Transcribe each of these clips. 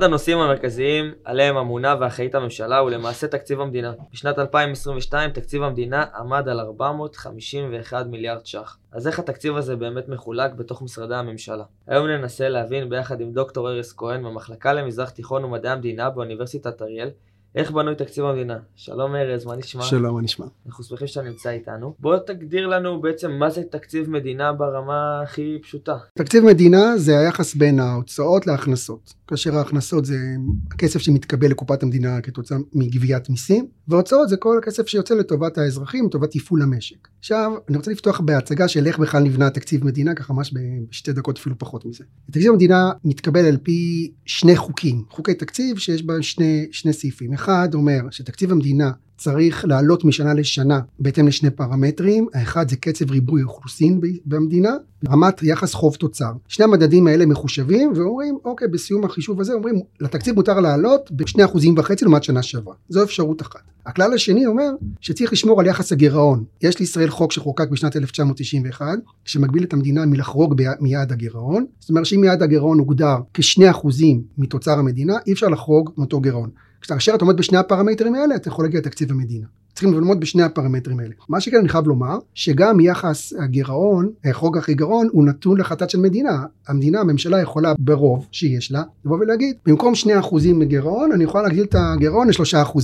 אחד הנושאים המרכזיים עליהם אמונה ואחראית הממשלה הוא למעשה תקציב המדינה. בשנת 2022 תקציב המדינה עמד על 451 מיליארד ש"ח. אז איך התקציב הזה באמת מחולק בתוך משרדי הממשלה? היום ננסה להבין ביחד עם דוקטור ארז כהן במחלקה למזרח תיכון ומדעי המדינה באוניברסיטת אריאל איך בנוי תקציב המדינה? שלום ארז, מה נשמע? שלום, מה נשמע? אנחנו שמחים שאתה נמצא איתנו. בוא תגדיר לנו בעצם מה זה תקציב מדינה ברמה הכי פשוטה. תקציב מדינה זה היחס בין ההוצאות להכנסות. כאשר ההכנסות זה הכסף שמתקבל לקופת המדינה כתוצאה מגביית מיסים, והוצאות זה כל הכסף שיוצא לטובת האזרחים, לטובת תפעול המשק. עכשיו, אני רוצה לפתוח בהצגה של איך בכלל נבנה תקציב מדינה, ככה ממש בשתי דקות אפילו פחות מזה. תקציב המדינה מתקבל על פי שני חוקים, חוקי תקציב שיש בהם שני, שני סעיפים. אחד אומר שתקציב המדינה צריך לעלות משנה לשנה בהתאם לשני פרמטרים, האחד זה קצב ריבוי אוכלוסין במדינה, רמת יחס חוב תוצר. שני המדדים האלה מחושבים ואומרים אוקיי בסיום החישוב הזה אומרים לתקציב מותר לעלות בשני אחוזים וחצי לעומת שנה שעברה, זו אפשרות אחת. הכלל השני אומר שצריך לשמור על יחס הגירעון. יש לישראל חוק שחוקק בשנת 1991 שמגביל את המדינה מלחרוג מיעד הגירעון, זאת אומרת שאם יעד הגירעון הוגדר כשני אחוזים מתוצר המדינה אי אפשר לחרוג מאותו גירעון. כאשר אתה עומד בשני הפרמטרים האלה אתה יכול להגיע לתקציב המדינה. צריכים ללמוד בשני הפרמטרים האלה. מה שכן אני חייב לומר שגם יחס הגירעון, חוק הגירעון הוא נתון לחטאת של מדינה. המדינה, הממשלה יכולה ברוב שיש לה לבוא ולהגיד במקום 2% מגירעון אני יכולה להגדיל את הגירעון ל-3%.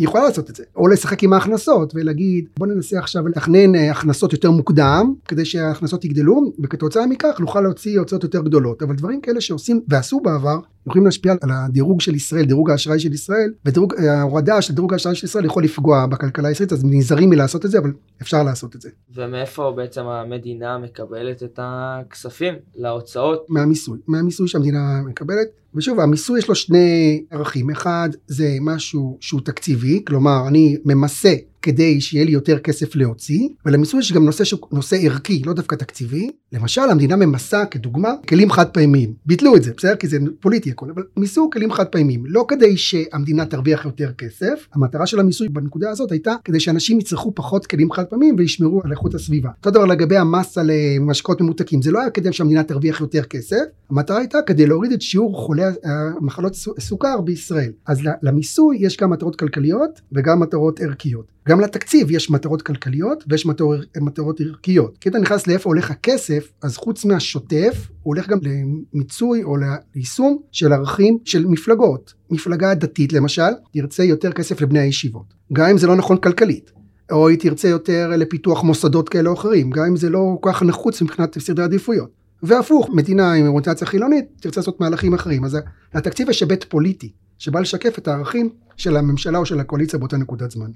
היא יכולה לעשות את זה, או לשחק עם ההכנסות ולהגיד בוא ננסה עכשיו לתכנן אה, הכנסות יותר מוקדם כדי שההכנסות יגדלו וכתוצאה מכך נוכל להוציא הוצאות יותר גדולות אבל דברים כאלה שעושים ועשו בעבר יכולים להשפיע על הדירוג של ישראל, דירוג האשראי של ישראל ודירוג אה, ההורדה של דירוג האשראי של ישראל יכול לפגוע בכלכלה הישראלית אז נזהרים מלעשות את זה אבל אפשר לעשות את זה. ומאיפה בעצם המדינה מקבלת את הכספים להוצאות? מהמיסוי, מהמיסוי שהמדינה מקבלת ושוב המיסוי יש לו שני ערכים. אחד זה משהו שהוא תקציבי כלומר אני ממסה כדי שיהיה לי יותר כסף להוציא, ולמיסוי יש גם נושא שהוא נושא ערכי, לא דווקא תקציבי. למשל, המדינה ממסה כדוגמה כלים חד פעמיים. ביטלו את זה, בסדר? כי זה פוליטי הכל, אבל מיסו כלים חד פעמיים. לא כדי שהמדינה תרוויח יותר כסף, המטרה של המיסוי בנקודה הזאת הייתה כדי שאנשים יצרכו פחות כלים חד פעמיים וישמרו על איכות הסביבה. אותו דבר לגבי המס על אה, משקאות ממותקים, זה לא היה כדי שהמדינה תרוויח יותר כסף, המטרה הייתה כדי להוריד את שיעור חולי המחלות סוכר בישראל. אז למיסוי יש גם מטרות כלכליות וגם מטרות ערכיות. גם לתקציב יש מטרות כלכליות ויש מטור, מטרות ערכיות. כי אתה נכנס לאיפה הולך הכסף, אז חוץ מהשוטף, הוא הולך גם למיצוי או ליישום של ערכים של מפלגות. מפלגה דתית למשל, תרצה יותר כסף לבני הישיבות. גם אם זה לא נכון כלכלית. או היא תרצה יותר לפיתוח מוסדות כאלה או אחרים, גם אם זה לא כל כך נחוץ מבחינת סדרי עדיפויות. והפוך, מדינה עם אוריינטציה חילונית תרצה לעשות מהלכים אחרים. אז לתקציב יש היבט פוליטי, שבא לשקף את הערכים של הממשלה או של הקואליציה באותה נקודת זמן.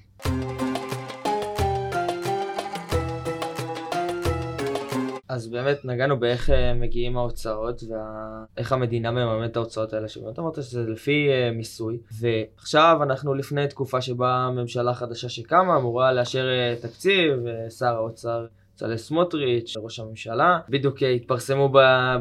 אז באמת נגענו באיך אה, מגיעים ההוצאות ואיך המדינה מממנת את ההוצאות האלה שבאמת אמרת שזה לפי אה, מיסוי. ועכשיו אנחנו לפני תקופה שבה ממשלה חדשה שקמה אמורה לאשר אה, תקציב שר האוצר בצלאל סמוטריץ', ראש הממשלה, בדיוק התפרסמו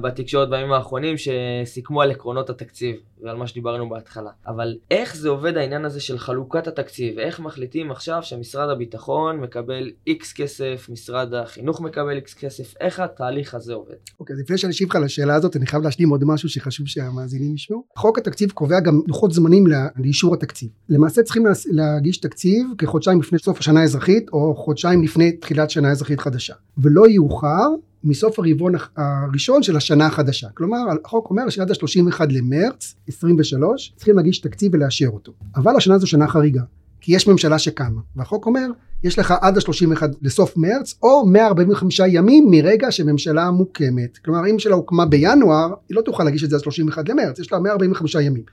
בתקשורת בימים האחרונים שסיכמו על עקרונות התקציב ועל מה שדיברנו בהתחלה. אבל איך זה עובד העניין הזה של חלוקת התקציב? איך מחליטים עכשיו שמשרד הביטחון מקבל איקס כסף, משרד החינוך מקבל איקס כסף? איך התהליך הזה עובד? אוקיי, okay, לפני שאני אשיב לך לשאלה הזאת, אני חייב להשלים עוד משהו שחשוב שהמאזינים ישמעו. חוק התקציב קובע גם לוחות זמנים לאישור התקציב. למעשה צריכים להגיש תקציב כחודשיים לפני סוף השנה האזרחית, או חודשיים לפני תחילת שנה אזרחית חדשה. ולא יאוחר מסוף הרבעון הראשון של השנה החדשה. כלומר, החוק אומר שעד ה-31 למרץ 23 צריכים להגיש תקציב ולאשר אותו. אבל השנה זו שנה חריגה, כי יש ממשלה שקמה, והחוק אומר, יש לך עד ה-31 לסוף מרץ, או 145 ימים מרגע שממשלה מוקמת. כלומר, אם ממשלה הוקמה בינואר, היא לא תוכל להגיש את זה עד 31 למרץ, יש לה 145 ימים.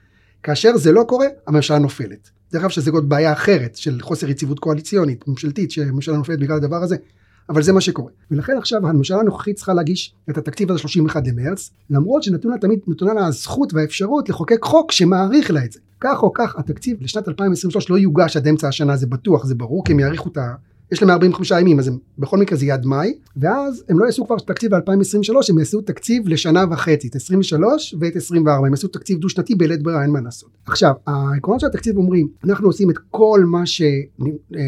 כאשר זה לא קורה, הממשלה נופלת. דרך אגב שזה עוד בעיה אחרת של חוסר יציבות קואליציונית, ממשלתית, שממשלה נופלת בגלל הדבר הזה. אבל זה מה שקורה. ולכן עכשיו הממשלה הנוכחית צריכה להגיש את התקציב הזה 31 למרץ, למרות שנתונה תמיד, נתונה לה הזכות והאפשרות לחוקק חוק שמאריך לה את זה. כך או כך התקציב לשנת 2023 לא יוגש עד אמצע השנה, זה בטוח, זה ברור, כי הם יאריכו יש להם 45 ימים, אז הם, בכל מקרה זה יהיה עד מאי, ואז הם לא יעשו כבר תקציב ל-2023, הם יעשו תקציב לשנה וחצי, את 23 ואת 24, הם יעשו תקציב דו שנתי בלית ברירה, אין מה לעשות. עכשיו, העקרונות של התקציב אומרים, אנחנו עושים את כל מה, ש,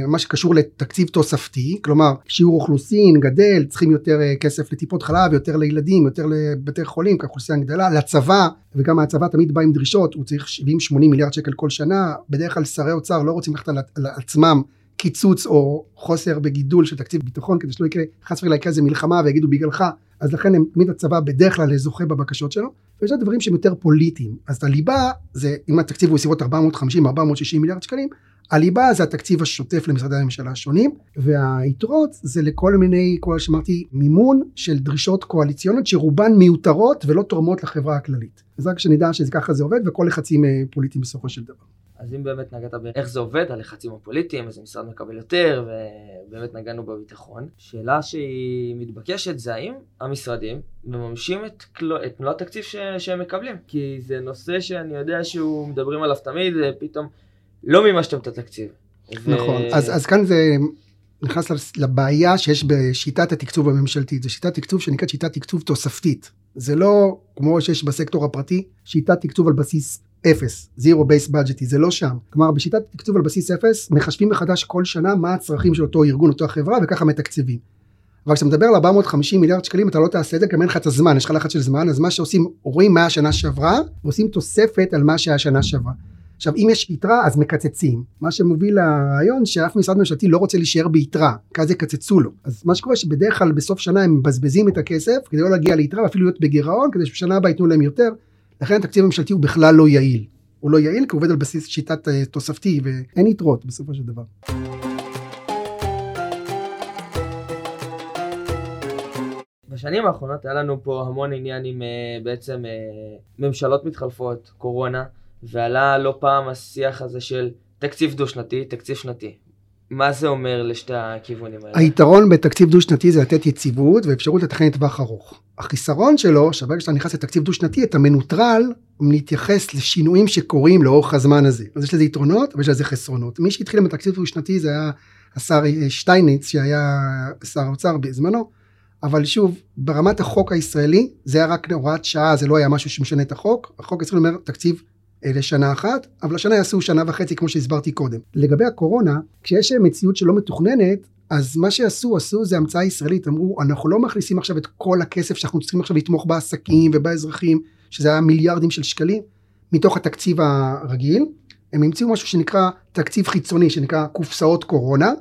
מה שקשור לתקציב תוספתי, כלומר, שיעור אוכלוסין גדל, צריכים יותר אה, כסף לטיפות חלב, יותר לילדים, יותר לבתי חולים, כי האוכלוסייה גדלה, לצבא, וגם הצבא תמיד בא עם דרישות, הוא צריך 70-80 מיליארד שקל כל שנה, בדרך כלל שרי אוצר לא רוצים ללכת על עצמם קיצוץ או חוסר בגידול של תקציב ביטחון כדי שלא יקרה חס וחלילה יקרה איזה מלחמה ויגידו בגללך. אז לכן הם תמיד הצבא בדרך כלל זוכה בבקשות שלו. ויש דברים שהם יותר פוליטיים. אז הליבה זה אם התקציב הוא בסביבות 450-460 מיליארד שקלים הליבה זה התקציב השוטף למשרדי הממשלה השונים והיתרות זה לכל מיני כמו שאמרתי מימון של דרישות קואליציוניות שרובן מיותרות ולא תורמות לחברה הכללית. אז רק שנדע שככה זה עובד וכל לחצים אה, פוליטיים בסופו של דבר אז אם באמת נגעת באיך זה עובד, הלחצים הפוליטיים, איזה משרד מקבל יותר, ובאמת נגענו בביטחון, שאלה שהיא מתבקשת זה האם המשרדים מממשים את, את מלוא התקציב ש, שהם מקבלים. כי זה נושא שאני יודע שהוא מדברים עליו תמיד, ופתאום לא מימשתם את התקציב. נכון, ו... אז, אז כאן זה נכנס לבעיה שיש בשיטת התקצוב הממשלתית, זו שיטת תקצוב שנקראת שיטת תקצוב תוספתית. זה לא כמו שיש בסקטור הפרטי, שיטת תקצוב על בסיס אפס, zero base budgeting, זה לא שם. כלומר בשיטת תקצוב על בסיס אפס, מחשבים מחדש כל שנה מה הצרכים של אותו ארגון, אותו החברה, וככה מתקצבים. אבל כשאתה מדבר על 450 מיליארד שקלים אתה לא תעשה את זה כי אין לך את הזמן, יש לך לחץ של זמן, אז מה שעושים, רואים מה השנה שעברה, ועושים תוספת על מה שהיה השנה שעברה. עכשיו אם יש יתרה אז מקצצים, מה שמוביל לרעיון שאף משרד ממשלתי לא רוצה להישאר ביתרה, כי אז יקצצו לו. אז מה שקורה שבדרך כלל בסוף שנה הם מבזבזים את הכסף כדי לא להגיע ליתרה ואפילו להיות בגירעון כדי שבשנה הבאה ייתנו להם יותר, לכן התקציב הממשלתי הוא בכלל לא יעיל. הוא לא יעיל כי הוא עובד על בסיס שיטת uh, תוספתי ואין יתרות בסופו של דבר. בשנים האחרונות היה לנו פה המון עניין עם uh, בעצם uh, ממשלות מתחלפות, קורונה, ועלה לא פעם השיח הזה של תקציב דו-שנתי, תקציב שנתי. מה זה אומר לשתי הכיוונים האלה? היתרון בתקציב דו-שנתי זה לתת יציבות ואפשרות לתכנן לטווח ארוך. החיסרון שלו, שברגע שאתה נכנס לתקציב דו-שנתי, אתה מנוטרל מלהתייחס לשינויים שקורים לאורך הזמן הזה. אז יש לזה יתרונות ויש לזה חסרונות. מי שהתחיל עם התקציב דו-שנתי זה היה השר שטייניץ, שהיה שר האוצר בזמנו. אבל שוב, ברמת החוק הישראלי, זה היה רק הוראת שעה, זה לא היה משהו שמשנה את החוק. החוק הישראלי אומר תקציב אה, לשנה אחת, אבל השנה יעשו שנה וחצי כמו שהסברתי קודם. לגבי הקורונה, כשיש מציאות שלא מתוכננת, אז מה שעשו, עשו זה המצאה ישראלית, אמרו אנחנו לא מכניסים עכשיו את כל הכסף שאנחנו צריכים עכשיו לתמוך בעסקים ובאזרחים, שזה היה מיליארדים של שקלים, מתוך התקציב הרגיל, הם המציאו משהו שנקרא תקציב חיצוני, שנקרא קופסאות קורונה,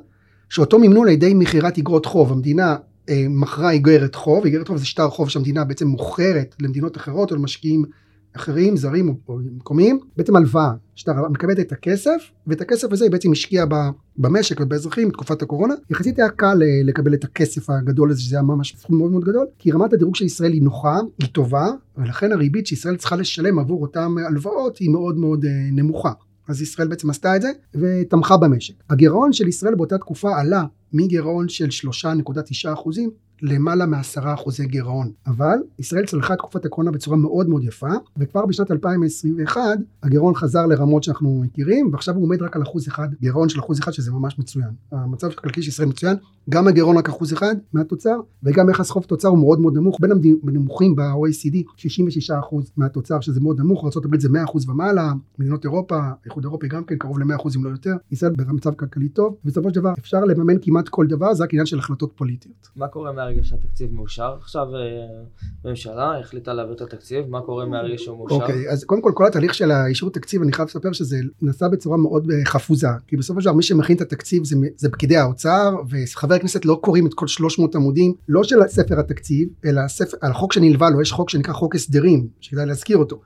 שאותו מימנו על ידי מכירת אגרות חוב, המדינה אה, מכרה איגרת חוב, איגרת חוב זה שטר חוב שהמדינה בעצם מוכרת למדינות אחרות או למשקיעים אחרים, זרים או מקומיים, בעצם הלוואה, שאתה מקבל את הכסף, ואת הכסף הזה היא בעצם השקיעה במשק ובאזרחים בתקופת הקורונה. יחסית היה קל אה, לקבל את הכסף הגדול הזה, שזה היה ממש סכום מאוד מאוד גדול, כי רמת הדירוג של ישראל היא נוחה, היא טובה, ולכן הריבית שישראל צריכה לשלם עבור אותן הלוואות היא מאוד מאוד אה, נמוכה. אז ישראל בעצם עשתה את זה ותמכה במשק. הגירעון של ישראל באותה תקופה עלה מגירעון של 3.9 אחוזים למעלה מעשרה אחוזי גירעון. אבל ישראל צלחה תקופת הקורונה בצורה מאוד מאוד יפה, וכבר בשנת 2021 הגירעון חזר לרמות שאנחנו מכירים, ועכשיו הוא עומד רק על אחוז אחד, גירעון של אחוז אחד שזה ממש מצוין. המצב הכלכלי של ישראל מצוין, גם הגירעון רק אחוז אחד מהתוצר, וגם יחס חוב תוצר הוא מאוד מאוד נמוך, בין הנמוכים ב-OECD 66 אחוז מהתוצר שזה מאוד נמוך, ארה"ב זה 100 אחוז ומעלה, מדינות אירופה, האיחוד האירופי גם כן קרוב ל-100 אחוז אם לא יותר, ישראל במצב כלכלי טוב, ובסופו של דבר אפשר לממן כמעט כל דבר, זה רק עניין של החלטות פוליטיות. מה קורה מהרגע שהתקציב מאושר? עכשיו אה, הממשלה החליטה להעביר את התקציב, מה קורה מהרגע שהוא מאושר? אוקיי, אז קודם כל כל התהליך של האישור תקציב, אני חייב לספר שזה נעשה בצורה מאוד אה, חפוזה, כי בסופו של דבר מי שמכין את התקציב זה, זה פקידי האוצר, וחבר הכנסת לא קוראים את כל 300 עמודים, לא של ספר התקציב, אלא ספר, על החוק שנלווה לו, יש חוק שנקרא חוק הסדרים, שכדאי להזכיר אותו.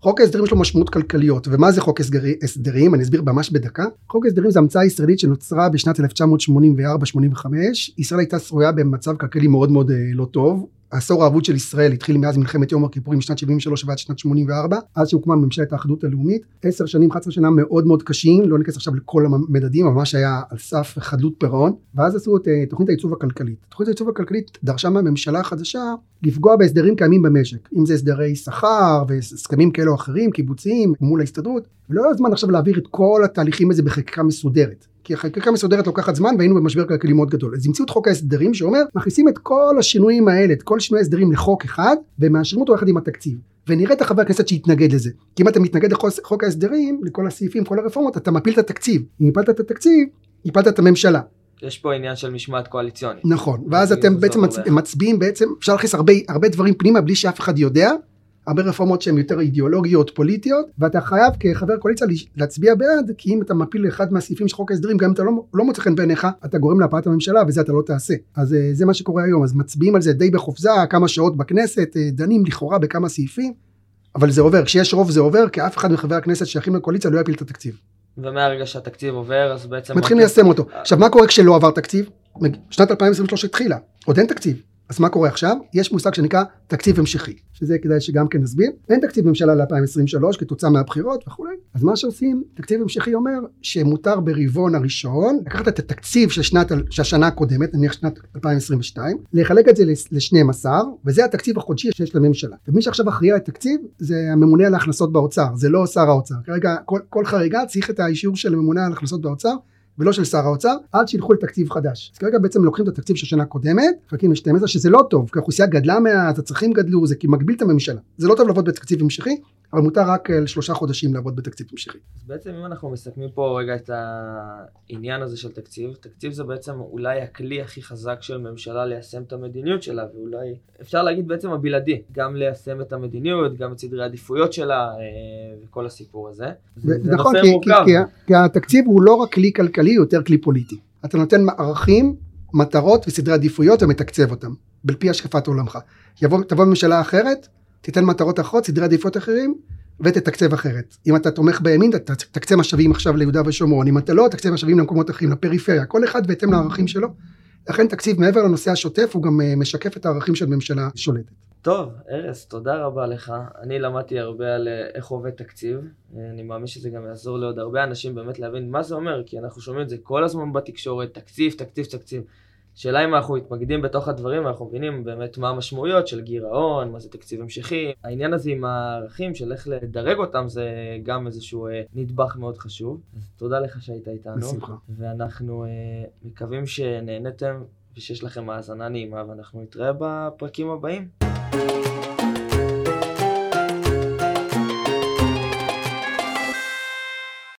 חוק ההסדרים יש לו משמעות כלכליות, ומה זה חוק הסדרים? אני אסביר ממש בדקה. חוק ההסדרים זה המצאה ישראלית שנוצרה בשנת 1984-85, ישראל הייתה שרויה במצב כלכלי מאוד מאוד אה, לא טוב, העשור האבוד של ישראל התחיל מאז מלחמת יום הכיפורים משנת 73 ועד שנת 84 אז שהוקמה ממשלת האחדות הלאומית. עשר שנים 11 שנה מאוד מאוד קשים לא ניכנס עכשיו לכל המדדים ממש היה על סף חדלות פירעון ואז עשו את אה, תוכנית הייצוב הכלכלית. תוכנית הייצוב הכלכלית דרשה מהממשלה החדשה לפגוע בהסדרים קיימים במשק. אם זה הסדרי שכר והסכמים כאלה או אחרים קיבוציים מול ההסתדרות ולא הזמן עכשיו להעביר את כל התהליכים הזה בחקיקה מסודרת כי החקיקה מסודרת לוקחת זמן והיינו במשבר כלכלי מאוד גדול. אז המציאו את חוק ההסדרים שאומר, מכניסים את כל השינויים האלה, את כל שינוי ההסדרים לחוק אחד, ומאשרים אותו יחד עם התקציב. ונראה את החבר הכנסת שיתנגד לזה. כי אם אתה מתנגד לחוק ההסדרים, לכל הסעיפים, כל הרפורמות, אתה מפיל את התקציב. אם הפלת את התקציב, הפלת את הממשלה. יש פה עניין של משמעת קואליציונית. נכון, ואז אתם בעצם מצ... מצביעים בעצם, אפשר להכניס הרבה, הרבה דברים פנימה בלי שאף אחד יודע, הרבה רפורמות שהן יותר אידיאולוגיות, פוליטיות, ואתה חייב כחבר קואליציה להצביע בעד, כי אם אתה מפיל אחד מהסעיפים של חוק ההסדרים, גם אם אתה לא, לא מוצא חן בעיניך, אתה גורם להפלת הממשלה, וזה אתה לא תעשה. אז אה, זה מה שקורה היום, אז מצביעים על זה די בחופזה, כמה שעות בכנסת, אה, דנים לכאורה בכמה סעיפים, אבל זה עובר, כשיש רוב זה עובר, כי אף אחד מחברי הכנסת שייכים לקואליציה לא יפיל את התקציב. ומהרגע שהתקציב עובר, אז בעצם... מתחילים ליישם אותו. עכשיו, מה קורה כשלא עבר תקציב? שנת 2023 התחילה, עוד אין תקציב. אז מה קורה עכשיו? יש מושג שנקרא תקציב המשכי, שזה כדאי שגם כן נסביר. אין תקציב ממשלה ל-2023 כתוצאה מהבחירות וכולי. אז מה שעושים, תקציב המשכי אומר שמותר ברבעון הראשון לקחת את התקציב של שנת, של השנה הקודמת, נניח שנת 2022, לחלק את זה ל-12, וזה התקציב החודשי שיש לממשלה. ומי שעכשיו אחראי על התקציב זה הממונה על ההכנסות באוצר, זה לא שר האוצר. כרגע כל, כל חריגה צריך את האישור של הממונה על ההכנסות באוצר. ולא של שר האוצר, עד שילכו לתקציב חדש. אז כרגע בעצם לוקחים את התקציב של השנה הקודמת, מחכים ל-12, שזה לא טוב, כי האוכלוסייה גדלה מעט, הצרכים גדלו, זה מגביל את הממשלה. זה לא טוב לעבוד בתקציב המשכי, אבל מותר רק אה, לשלושה חודשים לעבוד בתקציב המשכי. אז בעצם אם אנחנו מסכמים פה רגע את העניין הזה של תקציב, תקציב זה בעצם אולי הכלי הכי חזק של ממשלה ליישם את המדיניות שלה, ואולי אפשר להגיד בעצם הבלעדי, גם ליישם את המדיניות, גם את סדרי העדיפויות שלה אה, וכל הסיפור הזה. זה, זה נכון, כי, כי, כי, כי התקציב הוא לא רק כלי כלכלי, הוא יותר כלי פוליטי. אתה נותן ערכים, מטרות וסדרי עדיפויות ומתקצב אותם, בפי השקפת עולמך. יבוא, תבוא ממשלה אחרת, תיתן מטרות אחרות, סדרי עדיפות אחרים, ותתקצב אחרת. אם אתה תומך בימין, אתה תקצה משאבים עכשיו ליהודה ושומרון, אם אתה לא, תקצה משאבים למקומות אחרים, לפריפריה, כל אחד בהתאם לערכים שלו. לכן תקציב מעבר לנושא השוטף, הוא גם אה, משקף את הערכים של ממשלה שולטת. טוב, ארז, תודה רבה לך. אני למדתי הרבה על אה, איך עובד תקציב. אה, אני מאמין שזה גם יעזור לעוד הרבה אנשים באמת להבין מה זה אומר, כי אנחנו שומעים את זה כל הזמן בתקשורת, תקציב, תקציב, תקציב. שאלה אם אנחנו מתמקדים בתוך הדברים ואנחנו מבינים באמת מה המשמעויות של גירעון, מה זה תקציב המשכי. העניין הזה עם הערכים של איך לדרג אותם זה גם איזשהו אה, נדבך מאוד חשוב. אז תודה לך שהיית איתנו. בשמחה. ואנחנו אה, מקווים שנהנתם ושיש לכם האזנה נעימה ואנחנו נתראה בפרקים הבאים.